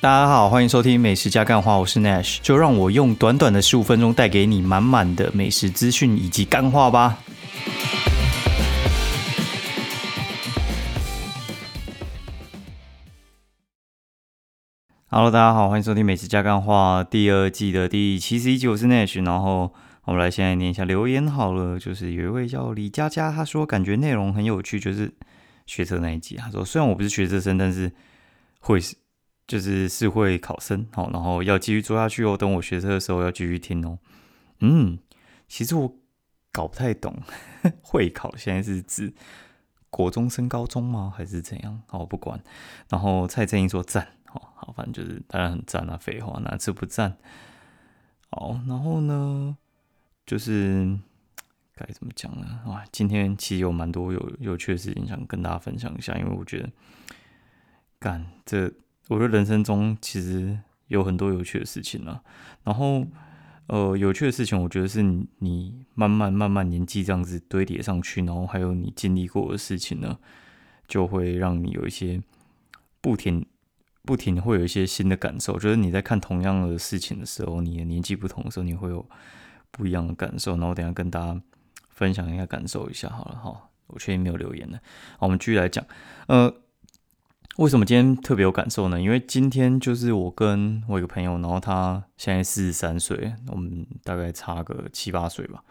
大家好，欢迎收听美食加干话，我是 Nash，就让我用短短的十五分钟带给你满满的美食资讯以及干话吧。Hello，大家好，欢迎收听美食加干话第二季的第七十一集，我是 Nash，然后我们来先来念一下留言好了，就是有一位叫李佳佳，他说感觉内容很有趣，就是学车那一集，他说虽然我不是学车生，但是会是。就是是会考生，好，然后要继续做下去哦。等我学车的时候要继续听哦。嗯，其实我搞不太懂，会考现在是指国中升高中吗？还是怎样？好，不管。然后蔡正英说赞，好好，反正就是当然很赞啊，废话哪次不赞？好，然后呢，就是该怎么讲呢？哇，今天其实有蛮多有有趣的事情想跟大家分享一下，因为我觉得干这。我觉得人生中其实有很多有趣的事情啊，然后呃，有趣的事情，我觉得是你慢慢慢慢年纪这样子堆叠上去，然后还有你经历过的事情呢，就会让你有一些不停不停会有一些新的感受。就是你在看同样的事情的时候，你的年纪不同的时候，你会有不一样的感受。然后等下跟大家分享一下感受一下好了哈。我确定没有留言了，好，我们继续来讲，呃。为什么今天特别有感受呢？因为今天就是我跟我一个朋友，然后他现在四十三岁，我们大概差个七八岁吧，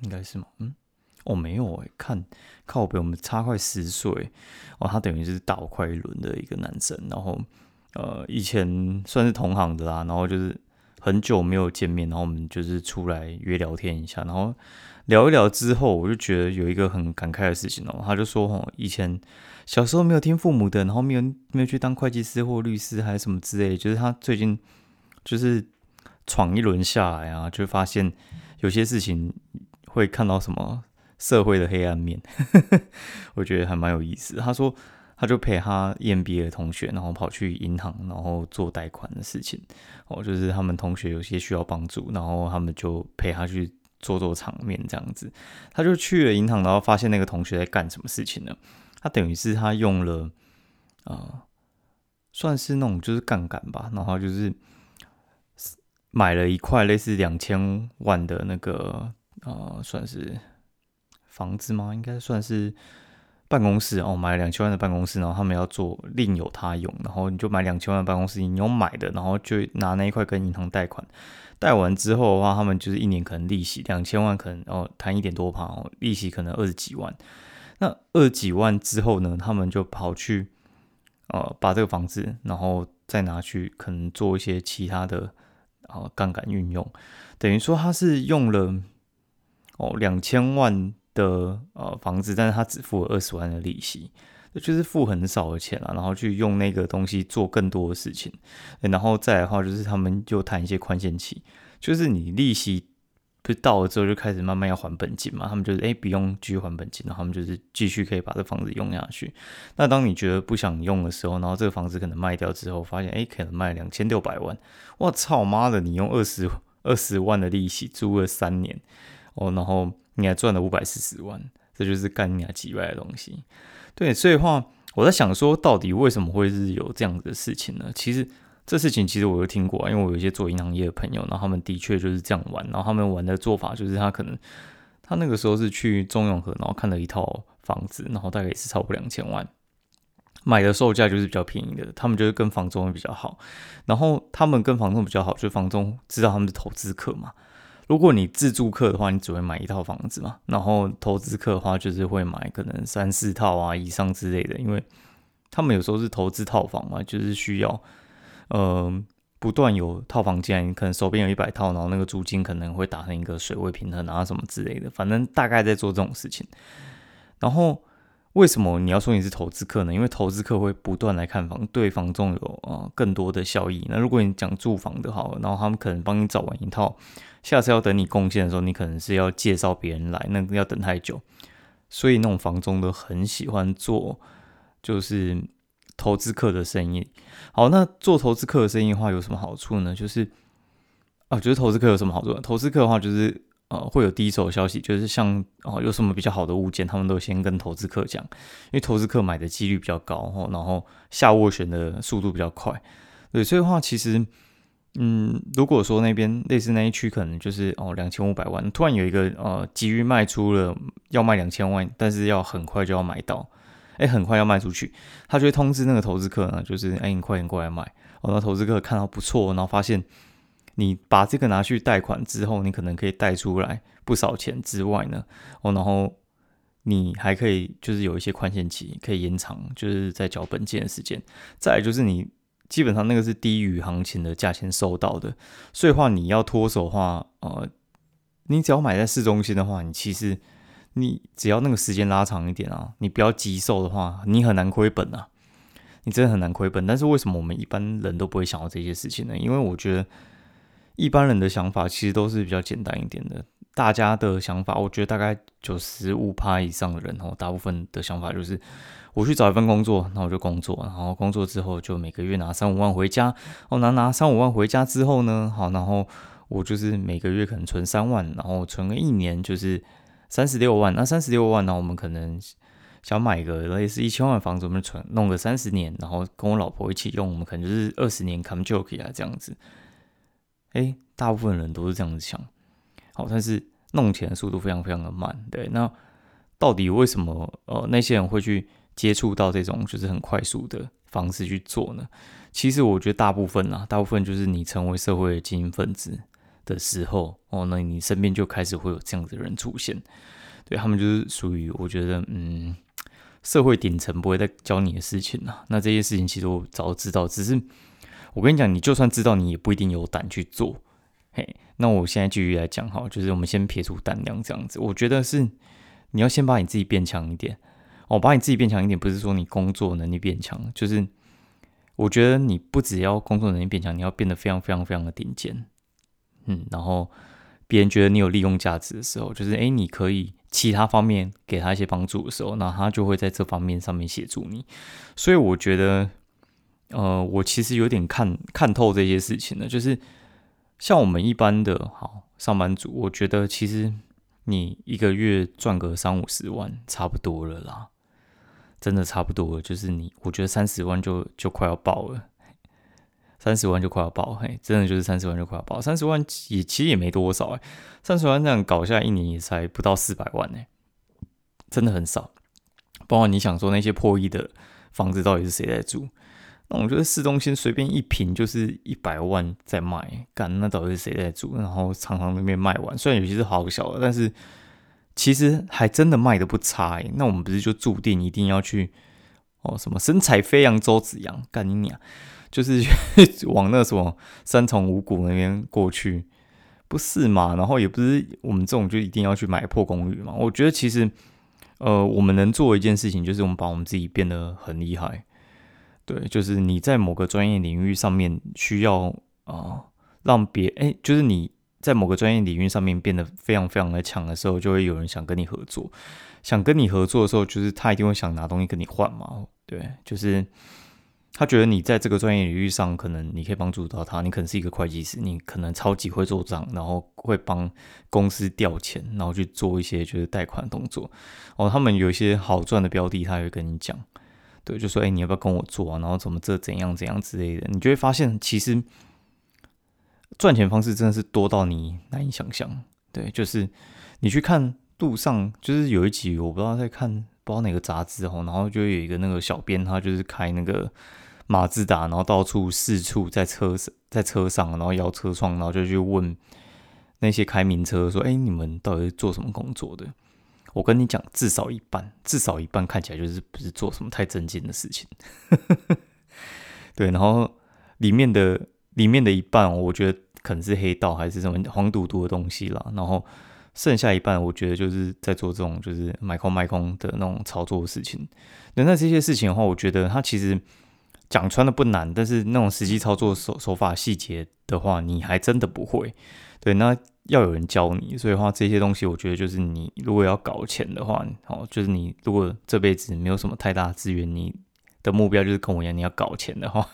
应该是吗？嗯，哦，没有哎，看靠比我们差快十岁哦，他等于是大我快一轮的一个男生，然后呃，以前算是同行的啦，然后就是很久没有见面，然后我们就是出来约聊天一下，然后聊一聊之后，我就觉得有一个很感慨的事情哦，他就说哦，以前。小时候没有听父母的，然后没有没有去当会计师或律师，还是什么之类。就是他最近就是闯一轮下来啊，就发现有些事情会看到什么社会的黑暗面，我觉得还蛮有意思。他说他就陪他 EMB 的同学，然后跑去银行，然后做贷款的事情。哦，就是他们同学有些需要帮助，然后他们就陪他去做做场面这样子。他就去了银行，然后发现那个同学在干什么事情呢？他等于是他用了，呃，算是那种就是杠杆吧，然后就是买了一块类似两千万的那个呃，算是房子吗？应该算是办公室哦，买了两千万的办公室，然后他们要做另有他用，然后你就买两千万的办公室，你有买的，然后就拿那一块跟银行贷款，贷完之后的话，他们就是一年可能利息两千万，可能哦谈一点多趴哦，利息可能二十几万。那二几万之后呢？他们就跑去，呃，把这个房子，然后再拿去可能做一些其他的，呃，杠杆运用，等于说他是用了哦两千万的呃房子，但是他只付了二十万的利息，就是付很少的钱啊，然后去用那个东西做更多的事情，然后再的话就是他们就谈一些宽限期，就是你利息。不是到了之后就开始慢慢要还本金嘛？他们就是哎不用继续还本金，然后他们就是继续可以把这房子用下去。那当你觉得不想用的时候，然后这个房子可能卖掉之后，发现哎可能卖两千六百万，我操妈的！你用二十二十万的利息租了三年哦，然后你还赚了五百四十万，这就是干你啊几百的东西。对，所以话我在想说，到底为什么会是有这样子的事情呢？其实。这事情其实我有听过，因为我有一些做银行业的朋友，然后他们的确就是这样玩，然后他们玩的做法就是他可能他那个时候是去中永和，然后看了一套房子，然后大概也是超过两千万，买的售价就是比较便宜的，他们就是跟房东比较好，然后他们跟房东比较好，就房东知道他们是投资客嘛。如果你自住客的话，你只会买一套房子嘛，然后投资客的话就是会买可能三四套啊以上之类的，因为他们有时候是投资套房嘛，就是需要。呃，不断有套房进来，可能手边有一百套，然后那个租金可能会达成一个水位平衡啊什么之类的，反正大概在做这种事情。然后为什么你要说你是投资客呢？因为投资客会不断来看房，对房仲有啊更多的效益。那如果你讲住房的好，然后他们可能帮你找完一套，下次要等你贡献的时候，你可能是要介绍别人来，那要等太久。所以那种房中都很喜欢做，就是。投资客的生意，好，那做投资客的生意的话有什么好处呢？就是啊，觉得投资客有什么好处？投资客的话就是呃，会有第一手消息，就是像哦，有什么比较好的物件，他们都先跟投资客讲，因为投资客买的几率比较高，然后下斡旋的速度比较快，对，所以的话，其实，嗯，如果说那边类似那一区，可能就是哦两千五百万，突然有一个呃急于卖出了，要卖两千万，但是要很快就要买到，哎，很快要卖出去，他就会通知那个投资客呢，就是哎，你快点过来买。哦，那投资客看到不错，然后发现你把这个拿去贷款之后，你可能可以贷出来不少钱之外呢，哦，然后你还可以就是有一些宽限期可以延长，就是在缴本金的时间。再就是你。基本上那个是低于行情的价钱收到的，所以话你要脱手的话，呃，你只要买在市中心的话，你其实你只要那个时间拉长一点啊，你不要急售的话，你很难亏本啊，你真的很难亏本。但是为什么我们一般人都不会想到这些事情呢？因为我觉得一般人的想法其实都是比较简单一点的。大家的想法，我觉得大概九十五趴以上的人哦，大部分的想法就是。我去找一份工作，那我就工作，然后工作之后就每个月拿三五万回家。哦，拿拿三五万回家之后呢，好，然后我就是每个月可能存三万，然后存个一年就是三十六万。那三十六万呢，我们可能想买个类似一千万房子，我们存弄个三十年，然后跟我老婆一起用，我们可能就是二十年 come joke 啊这样子。哎，大部分人都是这样子想，好，但是弄钱的速度非常非常的慢。对，那到底为什么呃那些人会去？接触到这种就是很快速的方式去做呢？其实我觉得大部分啊，大部分就是你成为社会精英分子的时候哦，那你身边就开始会有这样子的人出现。对他们就是属于我觉得嗯，社会顶层不会再教你的事情啊。那这些事情其实我早知道，只是我跟你讲，你就算知道，你也不一定有胆去做。嘿，那我现在继续来讲哈，就是我们先撇除胆量这样子，我觉得是你要先把你自己变强一点。哦，把你自己变强一点，不是说你工作能力变强，就是我觉得你不只要工作能力变强，你要变得非常非常非常的顶尖，嗯，然后别人觉得你有利用价值的时候，就是诶，你可以其他方面给他一些帮助的时候，那他就会在这方面上面协助你。所以我觉得，呃，我其实有点看看透这些事情了，就是像我们一般的好上班族，我觉得其实你一个月赚个三五十万差不多了啦。真的差不多了，就是你，我觉得三十万就就快要爆了，三十万就快要爆，嘿，真的就是三十万就快要爆，三十万也其实也没多少哎，三十万这样搞下来一年也才不到四百万呢，真的很少。包括你想说那些破亿的房子到底是谁在住？那我觉得市中心随便一平就是一百万在卖，干那到底是谁在住？然后常常那边卖完，虽然有些是好小的，但是。其实还真的卖的不差哎，那我们不是就注定一定要去哦？什么身材飞扬周子阳干你娘，就是 往那什么三重五谷那边过去，不是嘛？然后也不是我们这种就一定要去买破公寓嘛？我觉得其实呃，我们能做一件事情，就是我们把我们自己变得很厉害。对，就是你在某个专业领域上面需要啊，让别哎，就是你。在某个专业领域上面变得非常非常的强的时候，就会有人想跟你合作。想跟你合作的时候，就是他一定会想拿东西跟你换嘛。对，就是他觉得你在这个专业领域上，可能你可以帮助到他。你可能是一个会计师，你可能超级会做账，然后会帮公司调钱，然后去做一些就是贷款动作。哦，他们有一些好赚的标的，他会跟你讲。对，就说哎，你要不要跟我做啊？然后怎么这怎样怎样之类的，你就会发现其实。赚钱方式真的是多到你难以想象，对，就是你去看路上，就是有一集我不知道在看不知道哪个杂志哦，然后就有一个那个小编，他就是开那个马自达，然后到处四处在车上在车上，然后摇车窗，然后就去问那些开名车说：“哎，你们到底是做什么工作的？”我跟你讲，至少一半，至少一半看起来就是不是做什么太正经的事情，对，然后里面的。里面的一半，我觉得可能是黑道还是什么黄赌毒的东西啦。然后剩下一半，我觉得就是在做这种就是买空卖空的那种操作的事情。那那这些事情的话，我觉得它其实讲穿的不难，但是那种实际操作手手法细节的话，你还真的不会。对，那要有人教你。所以话这些东西，我觉得就是你如果要搞钱的话，哦，就是你如果这辈子没有什么太大资源，你的目标就是跟我一样，你要搞钱的话。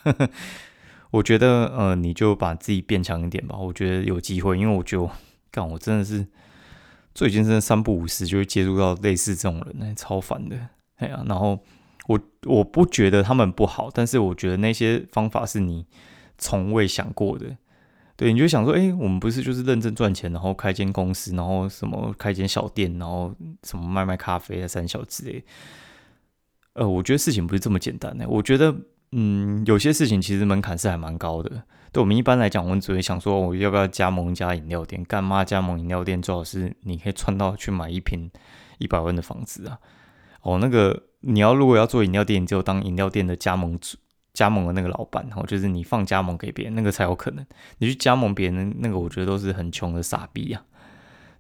我觉得，呃，你就把自己变强一点吧。我觉得有机会，因为我就干，我真的是最近真的三不五时就会接触到类似这种人，超烦的。哎呀，然后我我不觉得他们不好，但是我觉得那些方法是你从未想过的。对，你就想说，哎，我们不是就是认真赚钱，然后开间公司，然后什么开间小店，然后什么卖卖咖啡啊、三小之类。呃，我觉得事情不是这么简单的。我觉得，嗯，有些事情其实门槛是还蛮高的。对我们一般来讲，我们只会想说，我要不要加盟一家饮料店？干嘛加盟饮料店？最好是你可以赚到去买一瓶一百万的房子啊！哦，那个你要如果要做饮料店，你就当饮料店的加盟主、加盟的那个老板，然后就是你放加盟给别人，那个才有可能。你去加盟别人，那个我觉得都是很穷的傻逼啊！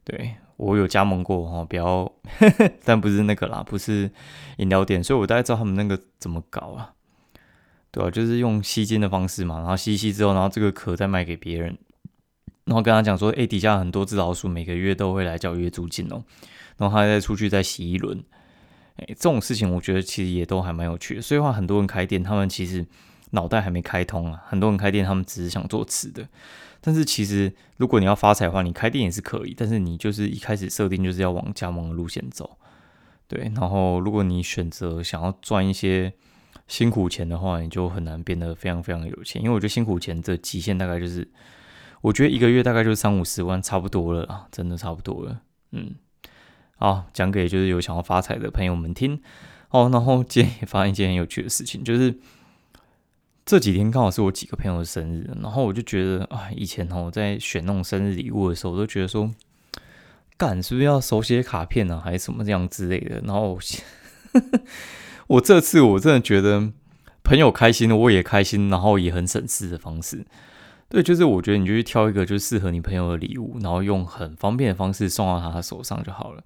对我有加盟过哈，比较，但不是那个啦，不是饮料店，所以我大概知道他们那个怎么搞啊。对啊，就是用吸金的方式嘛，然后吸吸之后，然后这个壳再卖给别人，然后跟他讲说，哎，底下很多只老鼠每个月都会来交月租金哦，然后他再出去再洗一轮，这种事情我觉得其实也都还蛮有趣的。所以话，很多人开店，他们其实脑袋还没开通啊。很多人开店，他们只是想做吃的，但是其实如果你要发财的话，你开店也是可以，但是你就是一开始设定就是要往加盟的路线走，对。然后如果你选择想要赚一些。辛苦钱的话，你就很难变得非常非常有钱，因为我觉得辛苦钱的极限大概就是，我觉得一个月大概就是三五十万，差不多了啊，真的差不多了。嗯，好，讲给就是有想要发财的朋友们听哦。然后今天也发现一件很有趣的事情，就是这几天刚好是我几个朋友的生日，然后我就觉得啊，以前哦在选那种生日礼物的时候，我都觉得说，干是不是要手写卡片呢，还是什么这样之类的，然后。我这次我真的觉得朋友开心，我也开心，然后也很省事的方式。对，就是我觉得你就去挑一个就适合你朋友的礼物，然后用很方便的方式送到他手上就好了。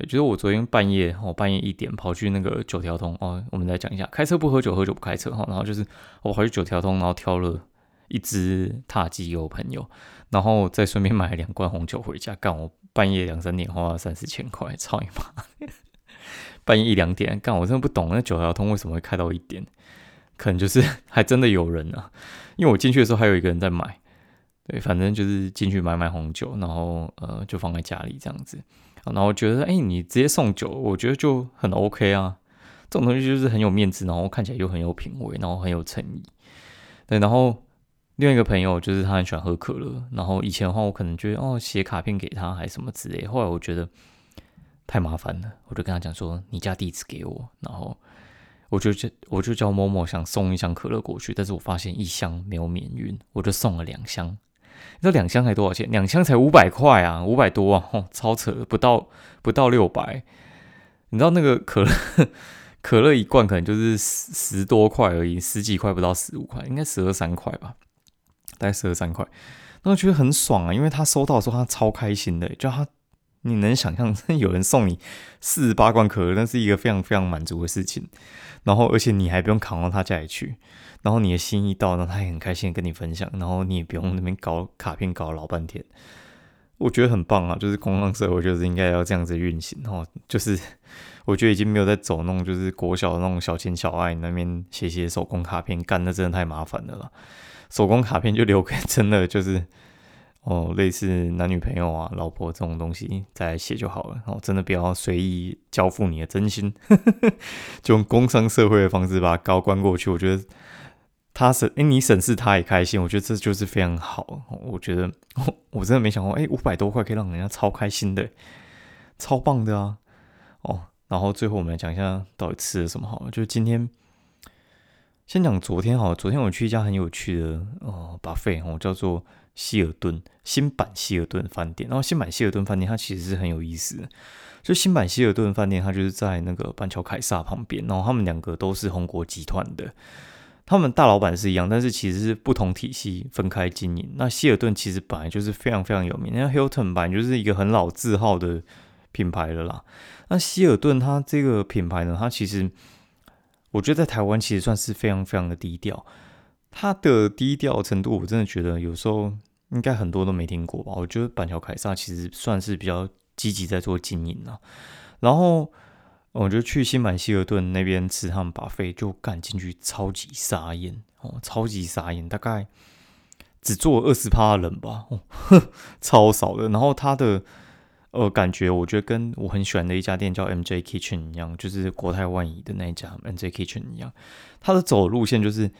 对，就是我昨天半夜，我半夜一点跑去那个九条通哦，我们来讲一下，开车不喝酒，喝酒不开车哈。然后就是我跑去九条通，然后挑了一只塔基给我朋友，然后再顺便买了两罐红酒回家。干我半夜两三点花了三四千块，操你妈！半夜一两点，干我真的不懂那九条通为什么会开到一点，可能就是 还真的有人啊，因为我进去的时候还有一个人在买，对，反正就是进去买买红酒，然后呃就放在家里这样子，然后觉得哎你直接送酒，我觉得就很 OK 啊，这种东西就是很有面子，然后看起来又很有品味，然后很有诚意，对，然后另外一个朋友就是他很喜欢喝可乐，然后以前的话我可能觉得哦写卡片给他还什么之类，后来我觉得。太麻烦了，我就跟他讲说，你家地址给我，然后我就叫我就叫某某想送一箱可乐过去，但是我发现一箱没有免运，我就送了两箱。你知道两箱才多少钱？两箱才五百块啊，五百多啊，哦，超扯，不到不到六百。你知道那个可乐 可乐一罐可能就是十十多块而已，十几块不到十五块，应该十二三块吧，大概十二三块。那我觉得很爽啊，因为他收到的时候他超开心的，就他。你能想象 有人送你四十八罐可乐，那是一个非常非常满足的事情。然后，而且你还不用扛到他家里去，然后你的心意到，然后他也很开心跟你分享，然后你也不用那边搞卡片搞老半天。我觉得很棒啊，就是工商社会就是应该要这样子运行哦。就是我觉得已经没有在走那种就是国小的那种小情小爱那边写写手工卡片，干的真的太麻烦了啦。手工卡片就留给真的就是。哦，类似男女朋友啊、老婆这种东西再写就好了。哦，真的不要随意交付你的真心，就用工商社会的方式把它高关过去。我觉得他审，哎，你审视他也开心，我觉得这就是非常好。我觉得 我真的没想过，哎，五百多块可以让人家超开心的，超棒的啊！哦，然后最后我们来讲一下到底吃了什么好了。就今天先讲昨天好，昨天我去一家很有趣的哦，buffet 哦，叫做。希尔顿新版希尔顿饭店，然后新版希尔顿饭店它其实是很有意思的，就新版希尔顿饭店它就是在那个板桥凯撒旁边，然后他们两个都是红国集团的，他们大老板是一样，但是其实是不同体系分开经营。那希尔顿其实本来就是非常非常有名，那 Hilton 版就是一个很老字号的品牌了啦。那希尔顿它这个品牌呢，它其实我觉得在台湾其实算是非常非常的低调。它的低调程度，我真的觉得有时候应该很多都没听过吧。我觉得板桥凯撒其实算是比较积极在做经营了。然后我就去新版希尔顿那边吃他们把费，就干进去超级傻眼哦，超级傻眼，大概只坐二十趴人吧，哦，超少的。然后他的呃感觉，我觉得跟我很喜欢的一家店叫 MJ Kitchen 一样，就是国泰万怡的那一家 MJ Kitchen 一样，他的走路线就是。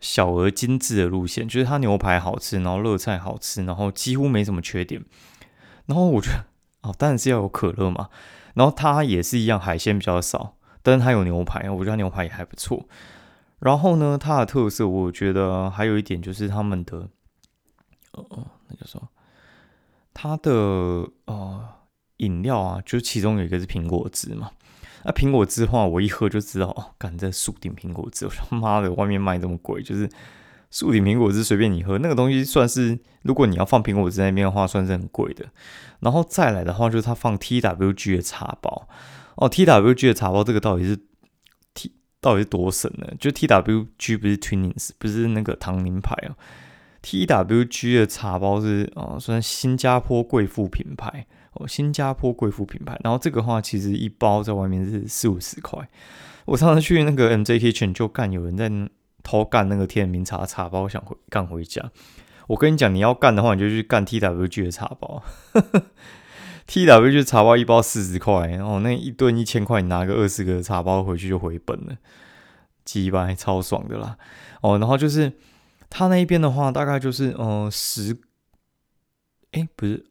小而精致的路线，就是它牛排好吃，然后热菜好吃，然后几乎没什么缺点。然后我觉得哦，当然是要有可乐嘛。然后它也是一样，海鲜比较少，但是它有牛排，我觉得牛排也还不错。然后呢，它的特色我觉得还有一点就是他们的，呃，那叫什么？它的呃饮料啊，就其中有一个是苹果汁嘛。那苹果汁的话，我一喝就知道哦，干这树顶苹果汁，他妈的外面卖这么贵，就是树顶苹果汁随便你喝，那个东西算是如果你要放苹果汁那边的话，算是很贵的。然后再来的话，就是它放 TWG 的茶包哦，TWG 的茶包这个到底是 T 到底是多神呢？就 TWG 不是 Twinings，不是那个唐宁牌哦，TWG 的茶包是哦，算新加坡贵妇品牌。新加坡贵妇品牌，然后这个话其实一包在外面是四五十块。我上次去那个 MJ Kitchen 就干，有人在偷干那个天明茶茶包，想回干回家。我跟你讲，你要干的话，你就去干 TWG 的茶包。TWG 茶包一包四十块，然后那一顿一千块，你拿个二十个茶包回去就回本了，几百超爽的啦。哦，然后就是他那一边的话，大概就是嗯十，哎不是，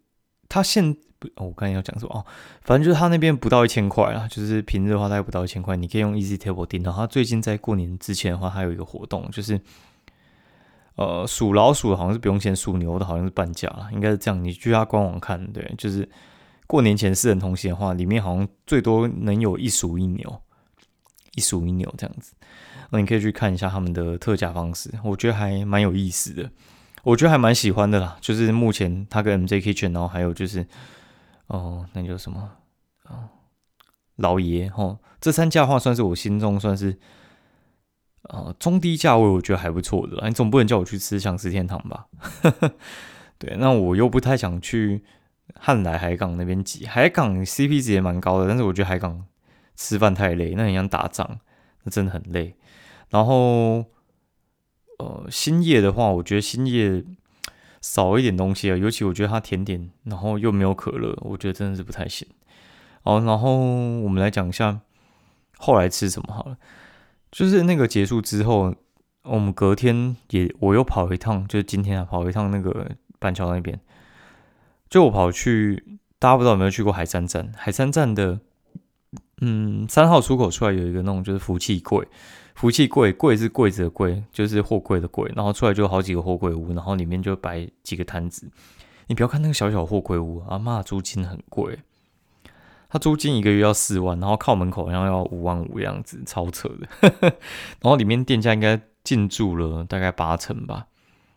他现。不，我刚才要讲说哦，反正就是他那边不到一千块啦，就是平日的话大概不到一千块，你可以用 Easy Table 订到。他最近在过年之前的话，还有一个活动，就是呃属老鼠好像是不用钱，属牛的好像是半价了，应该是这样。你去他官网看，对，就是过年前四人同行的话，里面好像最多能有一鼠一牛，一鼠一牛这样子。那你可以去看一下他们的特价方式，我觉得还蛮有意思的，我觉得还蛮喜欢的啦。就是目前他跟 MJ Kitchen，然后还有就是。哦，那叫什么？哦，老爷哦，这三家的话算是我心中算是，呃，中低价位，我觉得还不错的。你总不能叫我去吃像食天堂吧？对，那我又不太想去汉来海港那边挤，海港 CP 值也蛮高的，但是我觉得海港吃饭太累，那很像打仗，那真的很累。然后，呃，兴业的话，我觉得兴业。少一点东西啊，尤其我觉得它甜点，然后又没有可乐，我觉得真的是不太行。哦，然后我们来讲一下后来吃什么好了。就是那个结束之后，我们隔天也我又跑一趟，就是今天啊跑一趟那个板桥那边。就我跑去，大家不知道有没有去过海山站？海山站的嗯三号出口出来有一个那种就是福气柜。福气柜，柜是柜子的柜，就是货柜的柜，然后出来就好几个货柜屋，然后里面就摆几个摊子。你不要看那个小小货柜屋，阿妈租金很贵，他租金一个月要四万，然后靠门口好像要五万五样子，超扯的。然后里面店家应该进驻了大概八成吧。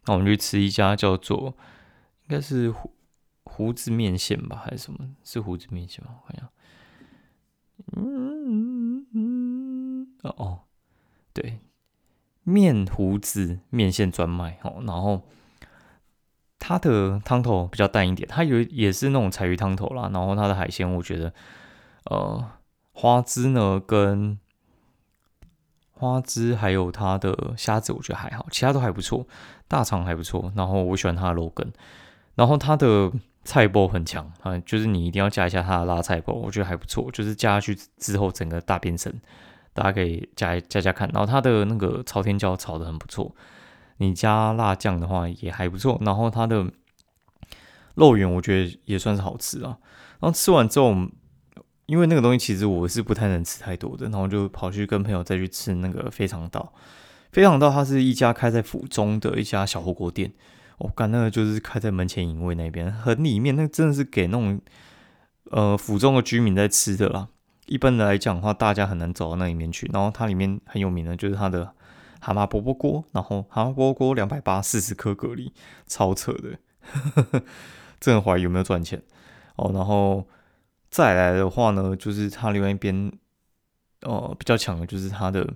那我们去吃一家叫做应该是胡胡子面线吧，还是什么？是胡子面线吗？我看一下。嗯嗯嗯哦。对，面胡子面线专卖哦，然后它的汤头比较淡一点，它有也是那种柴鱼汤头啦，然后它的海鲜我觉得，呃，花枝呢跟花枝还有它的虾子我觉得还好，其他都还不错，大肠还不错，然后我喜欢它的肉羹，然后它的菜包很强啊，就是你一定要加一下它的辣菜包，我觉得还不错，就是加下去之后整个大变身。大家可以加加加看，然后它的那个朝天椒炒的很不错，你加辣酱的话也还不错。然后它的肉圆我觉得也算是好吃啊。然后吃完之后，因为那个东西其实我是不太能吃太多的，然后就跑去跟朋友再去吃那个非常道。非常道它是一家开在府中的一家小火锅店，我感那个就是开在门前营卫那边，很里面，那真的是给那种呃府中的居民在吃的啦。一般的来讲的话，大家很难走到那里面去。然后它里面很有名的，就是它的蛤蟆钵钵锅。然后蛤蟆饽饽锅两百八四十颗蛤蜊，超扯的。真的怀疑有没有赚钱哦。然后再来的话呢，就是它另外一边，呃，比较强的就是它的，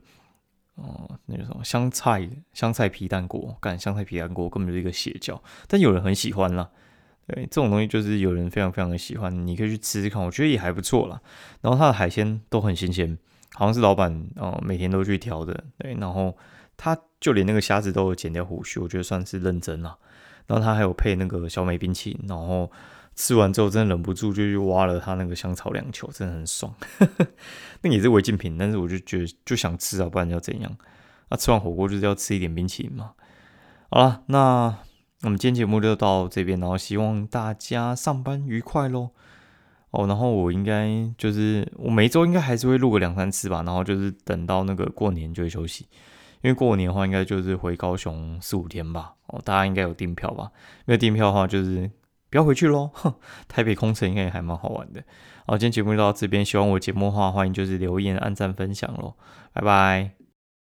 哦，那个什么香菜香菜皮蛋锅，干香菜皮蛋锅根本就是一个邪教，但有人很喜欢啦。对，这种东西就是有人非常非常的喜欢，你可以去吃吃看，我觉得也还不错啦。然后它的海鲜都很新鲜，好像是老板哦每天都去挑的。对，然后他就连那个虾子都有剪掉胡须，我觉得算是认真了。然后他还有配那个小美冰淇淋，然后吃完之后真的忍不住就去挖了他那个香草两球，真的很爽。那也是违禁品，但是我就觉得就想吃啊，不然要怎样？那吃完火锅就是要吃一点冰淇淋嘛。好了，那我们今天节目就到这边，然后希望大家上班愉快喽。哦，然后我应该就是我每周应该还是会录个两三次吧，然后就是等到那个过年就会休息，因为过年的话应该就是回高雄四五天吧。哦，大家应该有订票吧？没有订票的话就是不要回去喽。哼 台北空城应该也还蛮好玩的。好，今天节目就到这边，喜欢我节目的话，欢迎就是留言、按赞、分享喽，拜拜。